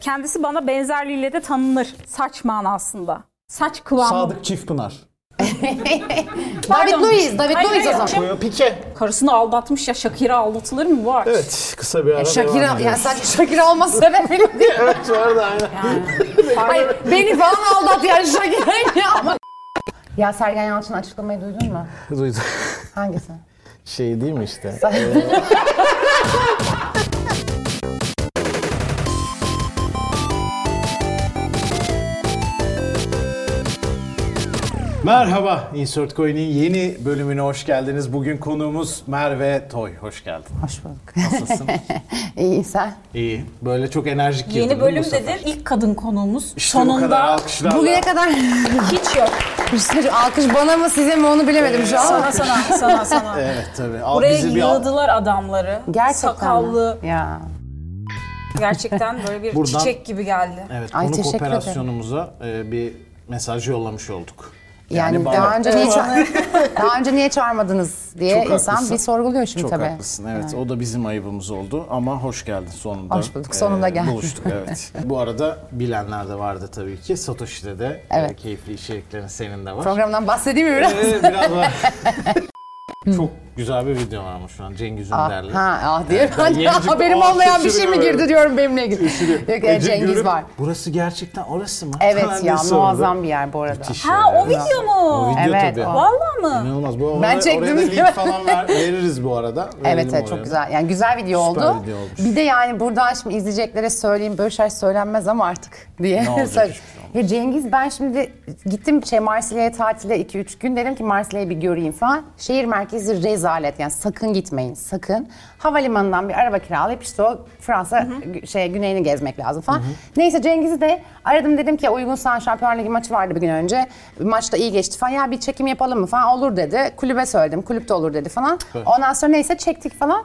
Kendisi bana benzerliğiyle de tanınır. Saç manasında. Saç kıvamı. Sadık Çiftpınar. David Luiz, David Hayır, Luiz o hayır, zaman. Koyo Pike. Karısını aldatmış ya Shakira aldatılır mı bu aç? Evet kısa bir ara Shakira, devam yani ediyoruz. sadece Shakira olması sebebiyle değil. Evet vardı aynen. Hayır, beni falan aldat yani Shakira ya. Ya Sergen Yalçın açıklamayı duydun mu? Duydum. Hangisi? Şey değil mi işte? Merhaba Insert Coin'in yeni bölümüne hoş geldiniz. Bugün konuğumuz Merve Toy. Hoş geldin. Hoş bulduk. Nasılsın? İyi sen. İyi. Böyle çok enerjik girdin Yeni bölüm dedin. ilk kadın konuğumuz. İşte bu kadar Sonunda alkışlarla. Bugüne kadar hiç yok. alkış bana mı size mi onu bilemedim şu an. Sana sana sana sana. Evet tabii. Al Buraya bizi bir- yığdılar adamları. Gerçekten Sakallı. mi? Ya. Gerçekten böyle bir Buradan- çiçek gibi geldi. Evet, Ay, konuk teşekkür ederim. operasyonumuza e, bir mesaj yollamış olduk. Yani, bana- daha önce niye ça- daha önce niye çağırmadınız diye Çok insan haklısın. bir sorguluyor şimdi Çok tabii. haklısın. Evet, o da bizim ayıbımız oldu ama hoş geldin sonunda. Hoş bulduk, sonunda geldin. Buluştuk evet. Bu arada bilenler de vardı tabii ki. Satoshi'de de Evet. e, keyifli içeriklerin senin de var. Programdan bahsedeyim mi biraz? Ee, biraz var. Çok güzel bir video var ama şu an Cengiz Ah, Ünder'le. ha, ah diye. Evet, ben Hani Yeniçek'te haberim olmayan bir şey mi girdi diyorum benimle ilgili. Yok, evet, Cengiz görüp, var. Burası gerçekten orası mı? Evet ya muazzam bir yer bu arada. Müthiş Ha ya. o video mu? O video Evet, tabii. o. Vallahi mı? İnanılmaz. Bu Ben oraya- çektim. Oraya da link falan ver, veririz bu arada. Evet Verelim evet oraya çok güzel. Yani güzel video Süper oldu. video olmuş. Bir de yani buradan şimdi izleyeceklere söyleyeyim böyle şeyler söylenmez ama artık diye. Ne olacak Ya Cengiz ben şimdi gittim şey Marsilya'ya tatile 2-3 gün dedim ki Marsilya'yı bir göreyim falan. Şehir merkezi rezalet yani sakın gitmeyin sakın. Havalimanından bir araba kiralayıp işte o Fransa gü- şey güneyini gezmek lazım falan. Neyse Cengiz'i de aradım dedim ki uygunsan Şampiyonlar Ligi maçı vardı bir gün önce. Maçta iyi geçti falan ya bir çekim yapalım mı falan olur dedi. Kulübe söyledim kulüpte olur dedi falan. Ondan sonra neyse çektik falan.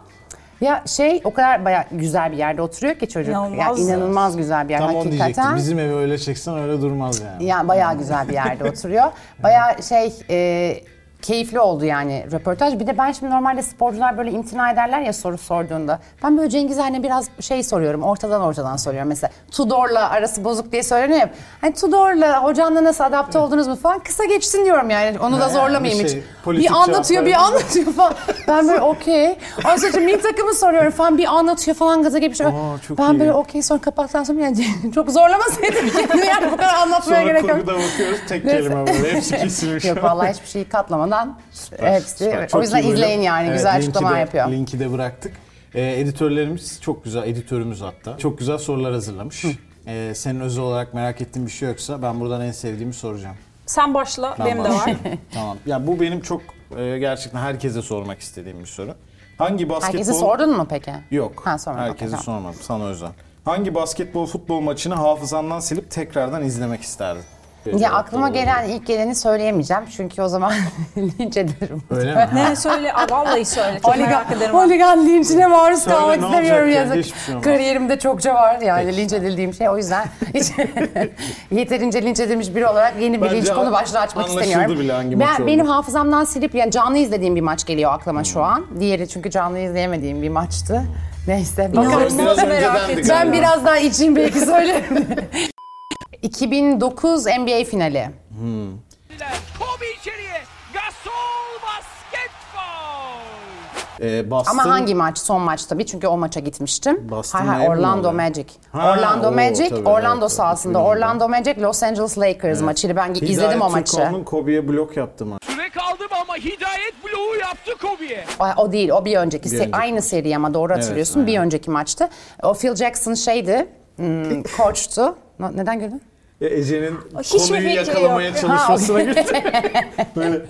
Ya şey o kadar bayağı güzel bir yerde oturuyor ki çocuk. Ya İnanılmaz. inanılmaz güzel bir yer Tam onu hakikaten. diyecektim. Bizim evi öyle çeksen öyle durmaz yani. Yani bayağı güzel bir yerde oturuyor. Bayağı şey e, keyifli oldu yani röportaj. Bir de ben şimdi normalde sporcular böyle imtina ederler ya soru sorduğunda. Ben böyle Cengiz hani biraz şey soruyorum. Ortadan ortadan soruyorum. Mesela Tudor'la arası bozuk diye söyleniyor ya. Hani Tudor'la hocanla nasıl adapte oldunuz mu falan. Kısa geçsin diyorum yani. Onu da yani zorlamayayım hiç. şey, politik bir anlatıyor bir anlatıyor falan. Ben böyle okey. Ondan sonra milli takımı soruyorum falan. Bir anlatıyor falan gaza. Aa, çok ben iyi. böyle okey sonra kapattıktan sonra yani çok zorlamasaydım kendimi yani bu kadar anlatmaya Sonra gerek yok. kurguda bakıyoruz tek kelime böyle hepsi kesilmiş. Yok vallahi hiçbir şeyi katlamadan hepsi. Süper. Çok O yüzden izleyin yani Evet, güzel açıklamalar yapıyor. Linki de bıraktık. Ee, editörlerimiz çok güzel, editörümüz hatta. Çok güzel sorular hazırlamış. Ee, senin özel olarak merak ettiğin bir şey yoksa ben buradan en sevdiğimi soracağım. Sen başla. Ben benim de var. başlayayım. tamam. Ya bu benim çok e, gerçekten herkese sormak istediğim bir soru. Hangi basketbol... Herkese sordun mu peki? Yok. Ha sormadım. Herkese tamam. sormadım. Sana özel. Hangi basketbol futbol maçını hafızandan silip tekrardan izlemek isterdin? Ya aklıma gelen ilk geleni söyleyemeyeceğim çünkü o zaman linç ederim. Öyle mi? Ne söyle? Aa, vallahi söyle. Çok merak ederim. Holigan linçine maruz Söyle, kalmak ne istemiyorum olacak ya? yazık. Hiçbir şey olmaz. Kariyerimde çokça var yani Peki. linç edildiğim şey. O yüzden hiç yeterince linç edilmiş biri olarak yeni bir Bence linç konu başlığı açmak anlaşıldı istemiyorum. bile hangi maç ben, olduğu. benim hafızamdan silip yani canlı izlediğim bir maç geliyor aklıma şu an. Diğeri çünkü canlı izleyemediğim bir maçtı. Neyse bakalım. İnanılmaz Biraz merak öncedendi ettim. Ben biraz daha içeyim belki söylerim. 2009 NBA finali. Kobe içeriye. Gasol basket. Ee, Boston, Ama hangi maç? Son maç tabii çünkü o maç'a gitmiştim. Boston Hayır hayır mi Orlando oluyor? Magic. Ha, Orlando o, Magic, tabii, Orlando evet, sahasında. 2010'da. Orlando Magic, Los Angeles Lakers maçıydı. Ben izledim o maçı. Türkoğlu'nun Kobe'ye blok yaptı maç. Süre kaldım ama hidayet bloğu yaptı Kobe'ye. Ay, O değil, o bir önceki. Bir se- önceki Aynı seri ama doğru hatırlıyorsun. bir aynen. önceki maçtı. O Phil Jackson şeydi, hmm, koçtu. Neden güldün? Ya Ece'nin Hiçbir konuyu fikri yakalamaya yok. çalışmasına gitti. Böyle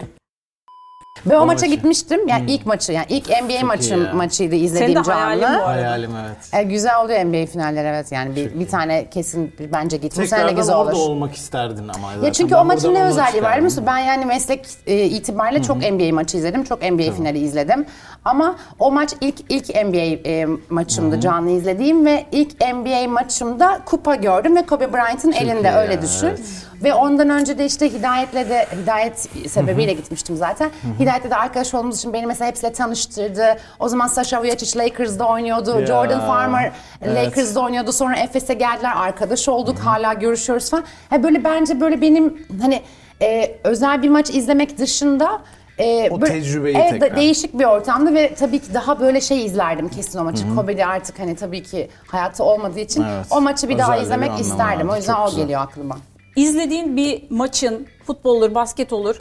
Ben o, O maça maçı. gitmiştim. Yani ilk maçı, yani ilk NBA maçım ya. maçıydı izlediğim Senin de hayalin bu canlı. arada. hayalim evet. E, güzel oluyor NBA finaller evet yani bir, bir tane kesin bir- bence git. Bu sene de Tekrardan güzel olur. orada olmak isterdin ama zaten. Ya çünkü Ben o maçın buradan ne onu özelliği var biliyor musun? Ben yani meslek e, itibariyle çok NBA maçı izledim. Çok NBA finali izledim. Ama o maç ilk ilk NBA e, maçımdı canlı izlediğim ve ilk NBA maçımda kupa gördüm ve Kobe Bryant'ın elinde iyi öyle düşün. evet. Ve ondan önce de işte Hidayet'le de Hidayet sebebiyle gitmiştim zaten. Hidayet'le de arkadaş olduğumuz için beni mesela hepsiyle tanıştırdı. O zaman Sasha Vujacic Lakers'da oynuyordu. Ya, Jordan Farmer evet. Lakers'da oynuyordu. Sonra Efes'e geldiler. Arkadaş olduk. Hala görüşüyoruz falan. Ha böyle bence böyle benim hani e, özel bir maç izlemek dışında e, O böyle- tecrübeyi evet, tekrar. değişik bir ortamdı ve tabii ki daha böyle şey izlerdim kesin o maçı. Kobe'de artık hani tabii ki hayatta olmadığı için Evet. o maçı bir daha Özel bir izlemek anlamı isterdim. O vardı. yüzden Çok o güzel. geliyor aklıma. İzlediğin bir maçın futbol olur, basket olur.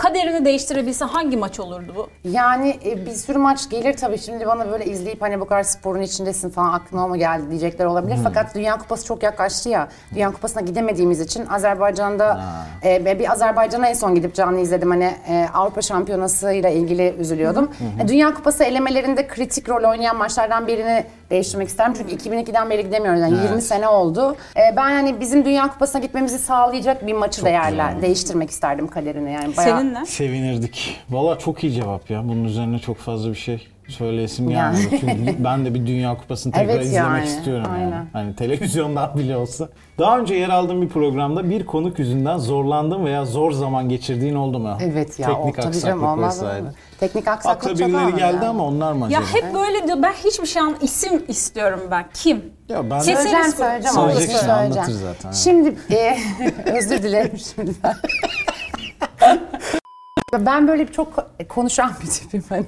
Kaderini değiştirebilse hangi maç olurdu bu? Yani e, bir sürü maç gelir tabii şimdi bana böyle izleyip hani bu kadar sporun içindesin falan aklına mu geldi diyecekler olabilir. Fakat Dünya Kupası çok yaklaştı ya. Dünya Kupası'na gidemediğimiz için Azerbaycan'da e, bir Azerbaycan'a en son gidip canlı izledim. Hani e, Avrupa Şampiyonası ile ilgili üzülüyordum. E, Dünya Kupası elemelerinde kritik rol oynayan maçlardan birini değiştirmek isterim. Çünkü 2002'den beri gidemiyoruz. Yani 20 sene oldu. E, ben hani bizim Dünya Kupası'na gitmemizi sağlayacak bir maçı değerler değiştirmek isterdim kaderini yani. Bayağı... Seninle? Sevinirdik. Valla çok iyi cevap ya. Bunun üzerine çok fazla bir şey söyleyesim Yani. gelmedi. Çünkü ben de bir Dünya Kupası'nı tekrar Evet izlemek yani, istiyorum yani. aynen. Hani televizyondan bile olsa. Daha önce yer aldığım bir programda bir konuk yüzünden zorlandığın veya zor zaman geçirdiğin oldu mu? Evet ya Teknik o, aksaklık mı? vesaire. Teknik aksaklık Akla çok birileri geldi ya. ama onlar mı acaba? Ya hep böyle diyor. Ben hiçbir şey an isim istiyorum ben. Kim? Ya ben Kesin- Söyleyeceğim söyleyeceğim. Söyleyecek Söyleyeceğim. şey söyleyeceğim. anlatır zaten. Şimdi e, özür dilerim şimdiden. Ben böyle çok konuşan bir tipim hani.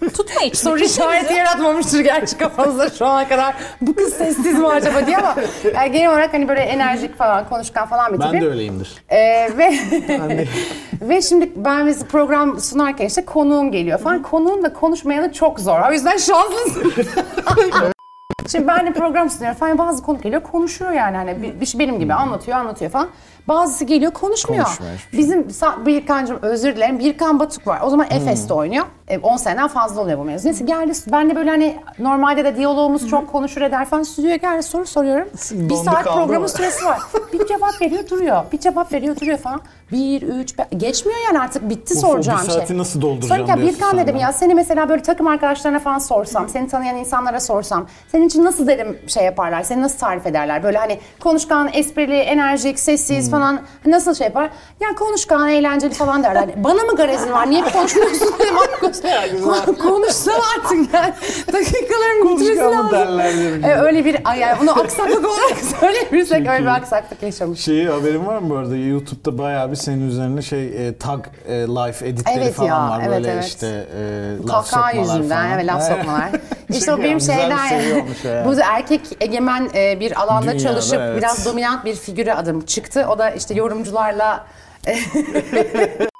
Tutma hiç. Soru işareti yaratmamıştır gerçi kafanızda şu ana kadar. Bu kız sessiz mi acaba diye ama yani genel olarak hani böyle enerjik falan, konuşkan falan bir tipim. Ben de öyleyimdir. Ee, ve ve şimdi ben biz program sunarken işte konuğum geliyor falan. Konuğun da konuşmayanı çok zor. O yüzden şanslısın. Şimdi ben de program sunuyorum falan. Bazı konuk geliyor konuşuyor yani hani bir, bir şey benim gibi anlatıyor anlatıyor falan. Bazısı geliyor konuşmuyor. Konuşmuyor şey. Bizim Birkan'cığım özür dilerim. Birkan Batuk var. O zaman Efes'te oynuyor. E, 10 seneden fazla oluyor bu mevzu. Neyse geldi. Ben de böyle hani normalde de diyalogumuz çok konuşur eder falan. Stüdyoya geldi soru soruyorum. bir Dondu saat kaldı programın mı? süresi var. Bir cevap veriyor duruyor. Bir cevap veriyor duruyor falan. Bir, üç, be- geçmiyor yani artık bitti Uf, o soracağım bir şey. saati nasıl dolduracağım Sonra ya Birkan dedim de. ya seni mesela böyle takım arkadaşlarına falan sorsam, seni tanıyan insanlara sorsam, senin için nasıl derim şey yaparlar, seni nasıl tarif ederler? Böyle hani konuşkan, esprili, enerjik, sessiz Hmm. falan nasıl şey yapar? Ya konuşkan, eğlenceli falan derler. Hani Bana mı garezin var? Niye konuşmuyorsun dedim. Artık yani. Dakikaların bitirmesi Konuşkan mı lazım. derler derim. E, öyle bir, ay, yani bunu aksaklık olarak söyleyebilirsek öyle bir aksaklık yaşamış. Şeyi haberin var mı bu arada? YouTube'da bayağı bir senin üzerine şey e, tag e, life editleri Evet falan ya, var. evet, Böyle evet. işte e, laf Kahkaha sokmalar yüzünden falan. evet laf sokmalar. işte o benim şeyden o yani. bu erkek egemen e, bir alanda Dünyada, çalışıp evet. biraz dominant bir figüre adım çıktı. O da işte yorumcularla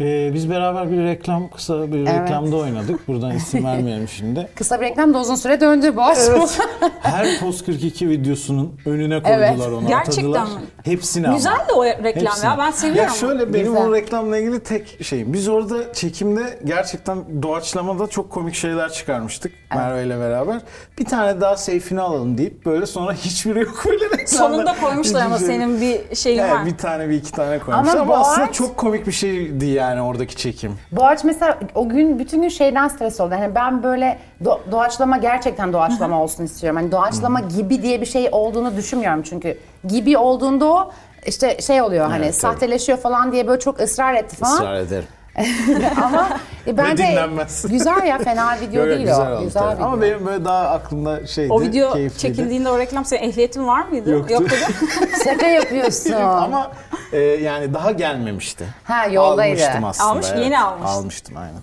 E, biz beraber bir reklam, kısa bir Evet. reklamda oynadık. Buradan isim vermeyelim şimdi. kısa bir reklam da uzun süre döndü bu açma. Her Post 42 videosunun önüne koydular Evet. onu. Gerçekten atadılar. mi? Hepsini ama. Güzel de o reklam Hepsini. ya. Ben seviyorum. Ya şöyle benim Güzel. o reklamla ilgili tek şeyim. Biz orada çekimde gerçekten doğaçlamada çok komik şeyler çıkarmıştık Merve ile beraber. Bir tane daha seyfini alalım deyip böyle sonra hiçbiri yok reklamda. Sonunda koymuşlar ama senin bir şeyin Evet, var. bir tane bir iki tane koymuşlar Ama ama, aslında Boğaç- çok komik bir şeydi yani oradaki çekim. Boğaç mesela o gün bütün gün şeyden stres oldu. Hani ben böyle do- doğaçlama gerçekten doğaçlama olsun istiyorum. Hani doğaçlama gibi diye bir şey olduğunu düşünmüyorum çünkü. Gibi olduğunda o işte şey oluyor hani Evet, sahteleşiyor falan diye böyle çok ısrar etti falan. Israr ederim. Ama e, bence dinlenmez. güzel ya fena video değil güzel o. oldu Güzel tabii. video. Ama benim böyle daha aklımda şeydi, O video keyifliydi. çekildiğinde o reklam senin ehliyetin var mıydı? Yoktu. Yoktu. Şaka yapıyorsun. Ama e, yani daha gelmemişti. Ha, yoldaydı. Almıştım aslında. Almış, evet. yeni almıştın. Almıştım aynen.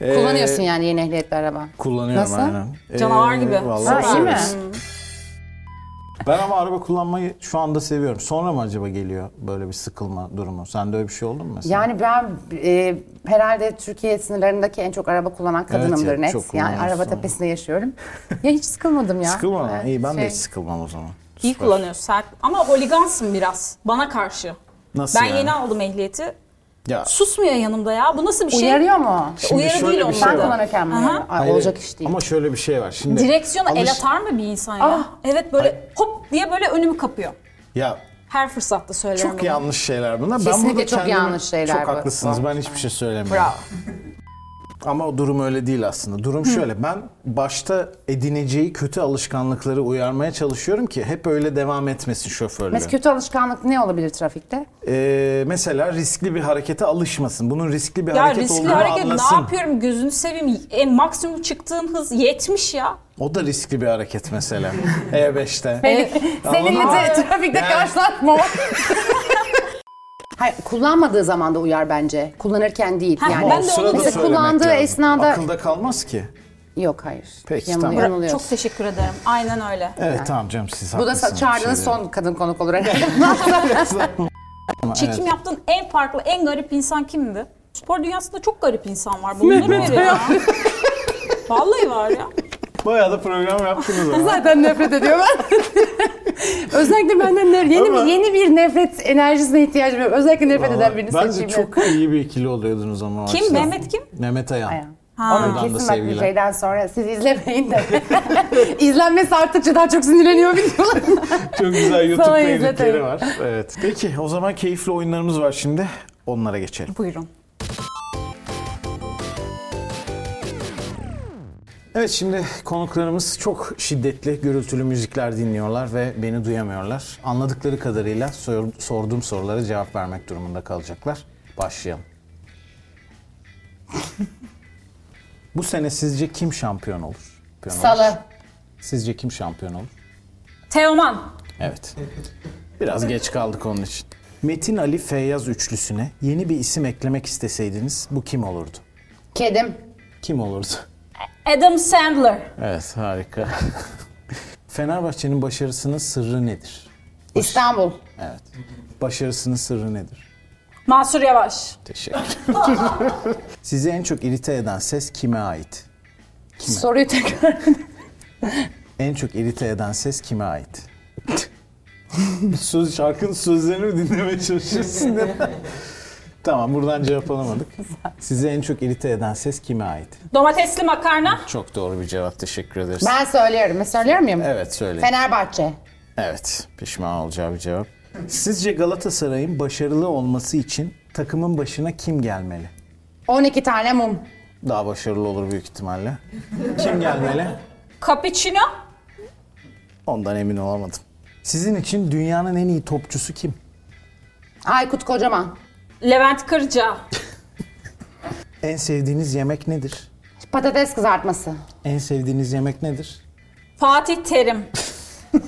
E, Kullanıyorsun yani yeni ehliyetli araba. Kullanıyorum Nasıl? aynen. E, Canavar gibi. vallahi Ha, iyi mi? seviyorum. Ben ama araba kullanmayı şu anda seviyorum. Sonra mı acaba geliyor böyle bir sıkılma durumu? Sende öyle bir şey oldu mu mesela? Yani ben e, herhalde Türkiye sınırlarındaki en çok araba kullanan kadınımdır evet, net. çok Yani araba tepesinde yaşıyorum. ya hiç sıkılmadım ya. Sıkılma Evet, İyi ben şey- de hiç sıkılmam o zaman. İyi Süper. kullanıyorsun. Ama holigansın biraz. Bana karşı. Nasıl ben yani? yeni aldım ehliyeti. Ya, Susmuyor yanımda ya. Bu nasıl bir şey? Uyarıyor mu? Şimdi Uyarı şöyle değil bir onlar. şey Ben var. kullanırken mi? Aha. Ay, hayır, olacak iş değil. Ama şöyle bir şey var. Şimdi Direksiyona el alış- atar mı bir insan ya? Ah. Evet böyle hop diye böyle önümü kapıyor. Ya Her fırsatta söylerim çok bunu. yanlış şeyler bunlar. Kesinlikle burada çok kendimi- yanlış şeyler Çok bu. haklısınız. Ben hiçbir şey söylemiyorum. Bravo. Ama o durum öyle değil aslında. Durum şöyle. Ben başta edineceği kötü alışkanlıkları uyarmaya çalışıyorum ki hep öyle devam etmesin şoförlüğü. Mesela kötü alışkanlık ne olabilir trafikte? Ee, mesela riskli bir harekete alışmasın. Bunun riskli bir Ya hareket riskli olduğunu hareket anlasın. ne yapıyorum gözünü seveyim. En maksimum çıktığım hız 70 ya. O da riskli bir hareket mesela. E5'te. Seninle Ama- de trafikte Yani- karşılaşma. Hayır, kullanmadığı zaman da uyar bence. Kullanırken değil. Ha, yani ben de onu sırada mesela söylemek kullandığı lazım. esnada Akılda kalmaz ki. yok hayır. Peki, Yanıl- tamam. yanılıyorsun. Çok teşekkür ederim. Aynen öyle. Evet tamam canım siz Bu da haklısınız. çağırdığınız şey son kadın konuk olur herhalde. Çekim evet. yaptığın en farklı, en garip insan kimdi? Spor dünyasında çok garip insan var. Mu ya? Vallahi var ya. Bayağı da program yaptınız ama. Zaten nefret ediyor ben. Özellikle benden nefret, yeni, Ama- bir, yeni bir nefret enerjisine ihtiyacım var. Özellikle nefret eden Vallahi birini Bence seçeyim. çok iyi bir ikili oluyordunuz ama. Kim? açıdan. Mehmet kim? Mehmet Ayan. Aynen. Ha. Onun kesin bak bir şeyden sonra siz izlemeyin de. İzlenmesi arttıkça daha çok sinirleniyor videolar. Çok güzel YouTube Sana editleri var. Evet. Peki o zaman keyifli oyunlarımız var şimdi. Onlara geçelim. Buyurun. Evet şimdi konuklarımız çok şiddetli, gürültülü müzikler dinliyorlar ve beni duyamıyorlar. Anladıkları kadarıyla sor- sorduğum sorulara cevap vermek durumunda kalacaklar. Başlayalım. Bu sene sizce kim şampiyon olur? Şampiyon. Salı. Sizce kim şampiyon olur? Teoman. Evet. Biraz geç kaldık onun için. Metin Ali Feyyaz üçlüsüne yeni bir isim eklemek isteseydiniz bu kim olurdu? Kedim. Kim olurdu? Adam Sandler. Evet harika. Fenerbahçe'nin başarısının sırrı nedir? İstanbul. Evet. Başarısının sırrı nedir? Mansur Yavaş. Teşekkür Sizi en çok irite eden ses kime ait? Soruyu tekrar. En çok irite eden ses kime ait? Söz, şarkının sözlerini mi dinlemeye çalışıyorsun? Tamam buradan cevap alamadık. Sizi en çok irite eden ses kime ait? Domatesli makarna. Çok doğru bir cevap. Teşekkür ederiz. Ben söylüyorum. Ben söylüyor muyum? Evet söyle. Fenerbahçe. Evet. Pişman olacağı bir cevap. Sizce Galatasaray'ın başarılı olması için takımın başına kim gelmeli? 12 tane mum. Daha başarılı olur büyük ihtimalle. Kim gelmeli? Cappuccino. Ondan emin olamadım. Sizin için dünyanın en iyi topçusu kim? Aykut Kocaman. Levent Kırca. En sevdiğiniz yemek nedir? Patates kızartması. En sevdiğiniz yemek nedir? Fatih Terim.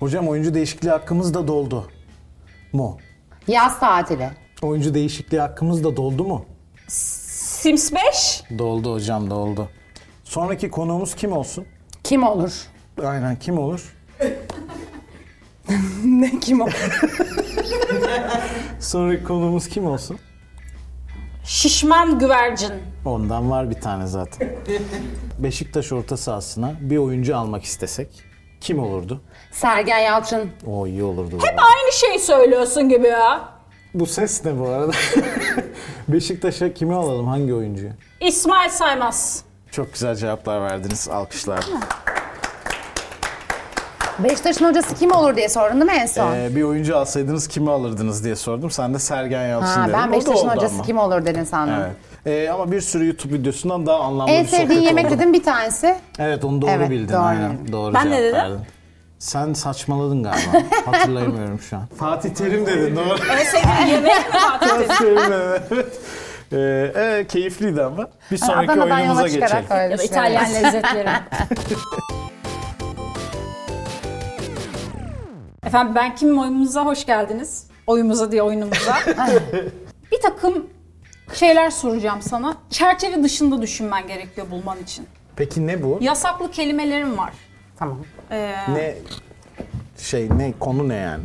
Hocam oyuncu değişikliği hakkımız da doldu. Mu? Yaz tatili. Oyuncu değişikliği hakkımız da doldu mu? Sims 5. Doldu hocam doldu. Sonraki konuğumuz kim olsun? Kim olur? Aynen kim olur? Ne kim olur? Sonraki konuğumuz kim olsun? Şişman güvercin. Ondan var bir tane zaten. Beşiktaş orta sahasına bir oyuncu almak istesek kim olurdu? Sergen Yalçın. O iyi olurdu. Hep aynı şeyi söylüyorsun gibi ya. Bu ses ne bu arada? Beşiktaş'a kimi alalım? Hangi oyuncuyu? İsmail Saymaz. Çok güzel cevaplar verdiniz. Alkışlar. Beşiktaş'ın hocası kim olur diye sordun değil mi en son? Ee, bir oyuncu alsaydınız kimi alırdınız diye sordum. Sen de Sergen Yalçın ha, dedin. ben Beşiktaş'ın hocası ama. kim olur dedin sandım. Evet. Ee, ama bir sürü YouTube videosundan daha anlamlı En bir sohbet sevdiğin yemek oldu. dedim bir tanesi. Evet onu doğru Evet, bildin. doğru Aynen. bildim. Doğru Ben cevap ne dedim? verdin. Sen saçmaladın galiba. Hatırlayamıyorum şu an. Fatih Terim dedin doğru. En sevdiğin yemek mi Fatih Terim? Fatih Terim dedin. Evet. Ee, evet, keyifliydi ama. Bir sonraki Adanadan oyunumuza geçelim. Ya da. İtalyan lezzetleri. Efendim ben kimim oyunumuza hoş geldiniz. Oyumuza diye oyunumuza. bir takım şeyler soracağım sana. Çerçeve dışında düşünmen gerekiyor bulman için. Peki ne bu? Yasaklı kelimelerim var. Tamam. Ee, Ne şey ne konu ne yani?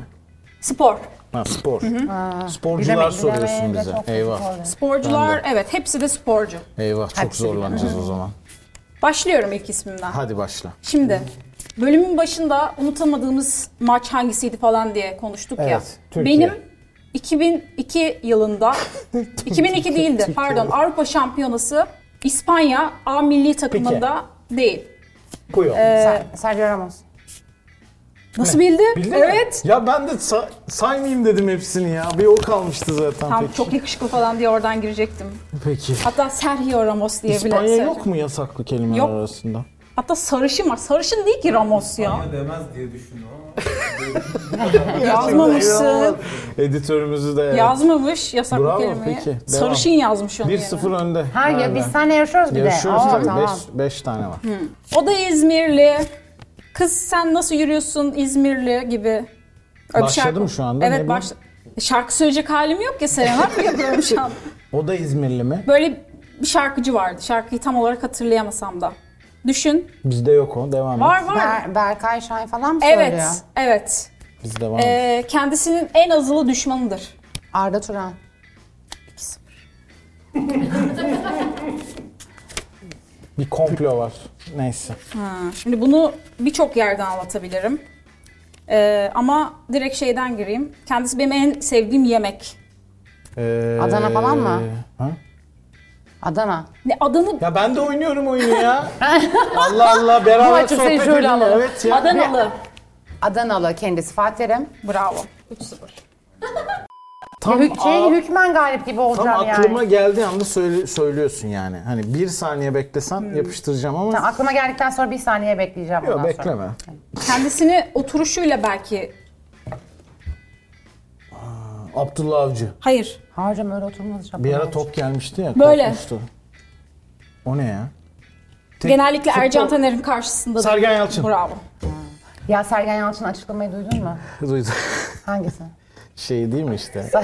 spor. Ha spor. Sporcular Bilemeyin, soruyorsun de bize. çok Eyvah. Sporcular evet hepsi de sporcu. Eyvah çok Hepsi zorlanacağız o zaman. Başlıyorum ilk ismimden. Hadi başla. Şimdi bölümün başında unutamadığımız maç hangisiydi falan diye konuştuk ya. Evet, Türkiye. Benim 2002 yılında 2002 değildi pardon Avrupa Şampiyonası İspanya A milli takımında değil. Puyol. Ser- Sergio Ramos. Nasıl bildi? Bildin mi? evet. Ya ben de sa- saymayayım dedim hepsini ya. Bir o kalmıştı zaten. Tam peki. çok yakışıklı falan diye oradan girecektim. Peki. Hatta Sergio Ramos diye bile İspanya yok mu yasaklı kelimeler Yok. arasında? Hatta sarışın var. Sarışın değil ki Ramos ya. Bana demez diye düşündüm ama. Yazmamışsın. Editörümüzü de Yazmamış yasaklı Bravo, kelimeyi. peki, devam. Sarışın yazmış onu. 1-0 önde. Ha ya biz seninle yarışıyoruz bir de. Yarışıyoruz tabii. tamam. 5 tane var. O da İzmirli. Kız sen nasıl yürüyorsun İzmirli gibi. Öyle Başladı şarkı- mı şu anda? Evet Ne başladı. Şarkı söyleyecek halim yok ya serenat mı yapıyorum şu an? O da İzmirli mi? Böyle bir şarkıcı vardı. Şarkıyı tam olarak hatırlayamasam da. Düşün. Bizde yok o. Devam et. Var var. Ber- Berkay Şahin falan mı söylüyor? evet, evet. Biz devam et. Ee, kendisinin en azılı düşmanıdır. Arda Turan. Bir komplo var. Neyse. Şimdi bunu birçok yerden anlatabilirim. Ee, ama direkt şeyden gireyim. Kendisi benim en sevdiğim yemek. Ee, Adana falan mı? Ha? Adana. Ne adını Ya ben de oynuyorum oyunu ya. Allah Allah beraber maçı sohbet seni şöyle edelim. alalım. Evet ya. Adanalı. Adanalı kendisi Fatih Terim. Bravo. 3-0. Tam, Hük- şey, a- hükmen galip gibi tam olacağım yani. aklıma geldiği anda söyle, söylüyorsun yani. Hani bir saniye beklesen Hmm. yapıştıracağım ama Tamam, aklıma geldikten sonra bir saniye bekleyeceğim yok ondan sonra. bekleme. Kendisini oturuşuyla belki... Abdullah Avcı. Hayır. Harcam öyle oturmaz. Bir ara top gelmişti ya. Böyle. kopmuştu. O ne ya? Tek- Genellikle futbol- Ercan Taner'in karşısında. Sergen Yalçın. Bravo. Ya Sergen Yalçın açıklamayı duydun mu? Duydum. Hangisi? Şey değil mi işte?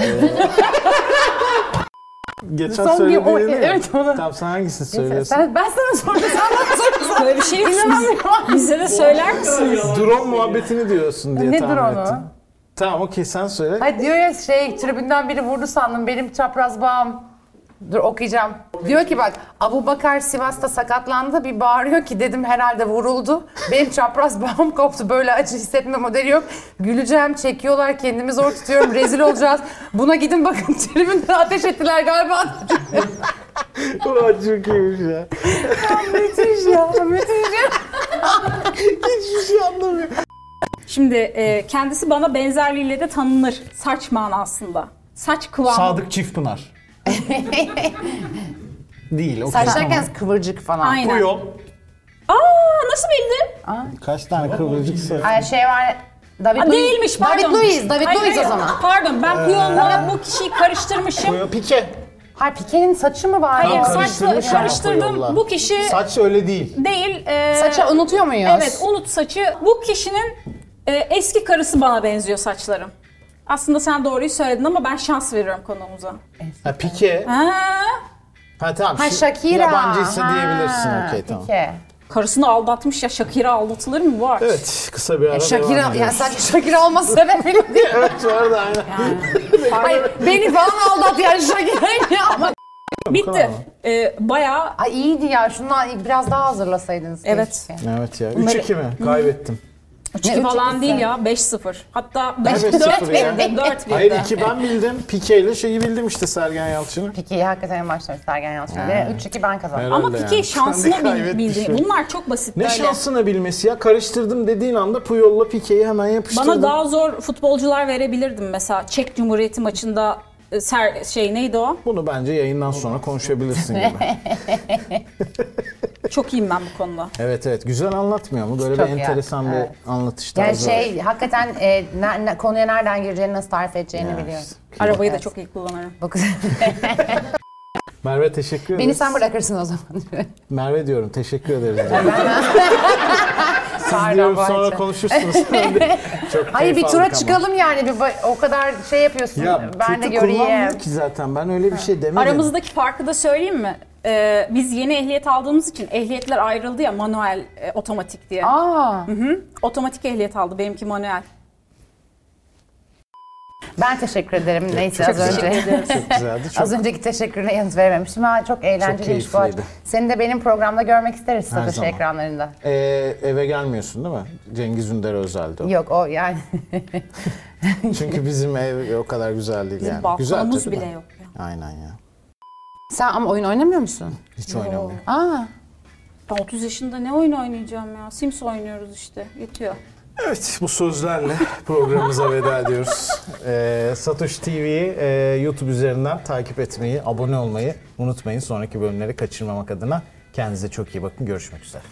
Geçen Son bir o- evet, onu. Tamam sen hangisini söylüyorsun? Sen, ben sana sordum sen bana sordun. Böyle bir şey yok. Biz- Bize de söyler misiniz? Drone muhabbetini diyorsun diye Ne tahmin drone'u? ettim. Tamam okey sen söyle. Hayır diyor ya şey tribünden biri vurdu sandım benim çapraz bağım. Dur okuyacağım. Diyor ki bak Abu Bakar Sivas'ta sakatlandı bir bağırıyor ki dedim herhalde vuruldu. Benim çapraz bağım koptu böyle acı hissetme modeli yok. Güleceğim çekiyorlar kendimi zor tutuyorum rezil olacağız. Buna gidin bakın tribünden ateş ettiler galiba. Ulan çok iyiymiş ya. müthiş ya müthiş ya. Şimdi e, kendisi bana benzerliğiyle de tanınır. Saç manasında. Saç kıvamı. Sadık Çiftpınar. Değil. okey, Saç tamam. derken kıvırcık falan. Aynen. Puyol. Aa nasıl bildin? Kaç tane kıvırcık say- Ay, şey var David Aa, Luiz. değilmiş pardon. David Luiz, David Hayır, Luiz o hayır. zaman. Pardon ben Puyol'la bu kişiyi karıştırmışım. Puyol Pike. Hayır Pike'nin saçı mı var? Hayır karıştırmış ama karıştırdım. Puyol'la. Bu kişi Saç öyle değil. değil. e, Saçı unutuyor muyuz? Evet unut saçı. Bu kişinin e, eski karısı bana benziyor saçlarım. Aslında sen doğruyu söyledin ama ben şans veriyorum konuğumuza. Ha Pike. Ha, Ha tamam. Ha Shakira. Yabancıysa Ha, diyebilirsin. Okey tamam. Pike. karısını aldatmış ya Shakira aldatılır mı bu aç? Evet kısa bir ara E, Shakira, devam yani ediyoruz. sadece Shakira olması sebebiyle değil. Evet bu arada aynen. Hayır, beni falan aldat yani Shakira ya. Ama... Bitti. E, bayağı Ay iyiydi ya, şundan biraz daha hazırlasaydınız. Evet. keşke. Evet ya. 3-2 mi? Kaybettim. 3 Ne, falan üç değil ya 5-0. Hatta Ne 5 beş 4 sıfır ya? bildi. 4 Hayır bildi. 2 ben bildim. Pike ile şeyi bildim işte Sergen Yalçın'ı. Pike'yi hakikaten en başta Sergen Yalçın. Ve 3-2 ben kazandım. Herhalde Ama Pike yani. şansına Sen de bil- kaybetmişsin. bildi. Bunlar çok basit Ne böyle. şansına bilmesi ya? Karıştırdım dediğin anda Puyol'la Pike'yi hemen yapıştırdım. Bana daha zor futbolcular verebilirdim mesela. Çek Cumhuriyeti maçında e, ser, şey neydi o? Bunu bence yayından sonra konuşabilirsin gibi. Çok iyiyim ben bu konuda. evet evet. Güzel anlatmıyor mu? Böyle Çok bir iyi. enteresan Evet. bir anlatış Yani tarzı var. şey hakikaten e, ne- ne- konuya nereden gireceğini nasıl tarif edeceğini Ya biliyor. işte. Arabayı da çok iyi kullanırım. Bu kız- Merve teşekkür ederiz. Beni sen bırakırsın o zaman. Merve diyorum. Teşekkür ederiz. Siz Pardon, diyorum sonra konuşursunuz. Çok Hayır bir keyif tura aldık ama. çıkalım yani bir ba- o kadar şey yapıyorsun. Ya ben de kötü göreyim. ki zaten. Ben öyle bir şey demedim. Aramızdaki farkı da söyleyeyim mi? Ee, biz yeni ehliyet aldığımız için ehliyetler ayrıldı ya manuel, e, otomatik diye. Aa, Otomatik ehliyet aldı benimki manuel. ben teşekkür ederim. Neyse az önce. Çok güzeldi. Çok Az önceki teşekkürüne yanıt verememiştim ama çok eğlenceliymiş bu. keyifliydi. Seni de benim programda görmek isteriz Her satış zaman. ekranlarında. Ee, eve gelmiyorsun değil mi? Cengiz Ünder özeldi o. Yok o yani. Çünkü bizim ev o kadar güzel değil Bizim yani. Güzel balkonumuz tabii de. bile yok ya. Aynen ya. Sen ama oyun oynamıyor musun? Hiç oynamıyor. Aa, Ben 30 yaşında ne oyun oynayacağım ya? Sims oynuyoruz işte. Yetiyor. Evet bu sözlerle programımıza veda ediyoruz. Ee, Satoshi TV'yi e, YouTube üzerinden takip etmeyi, abone olmayı unutmayın. Sonraki bölümleri kaçırmamak adına kendinize çok iyi bakın. Görüşmek üzere.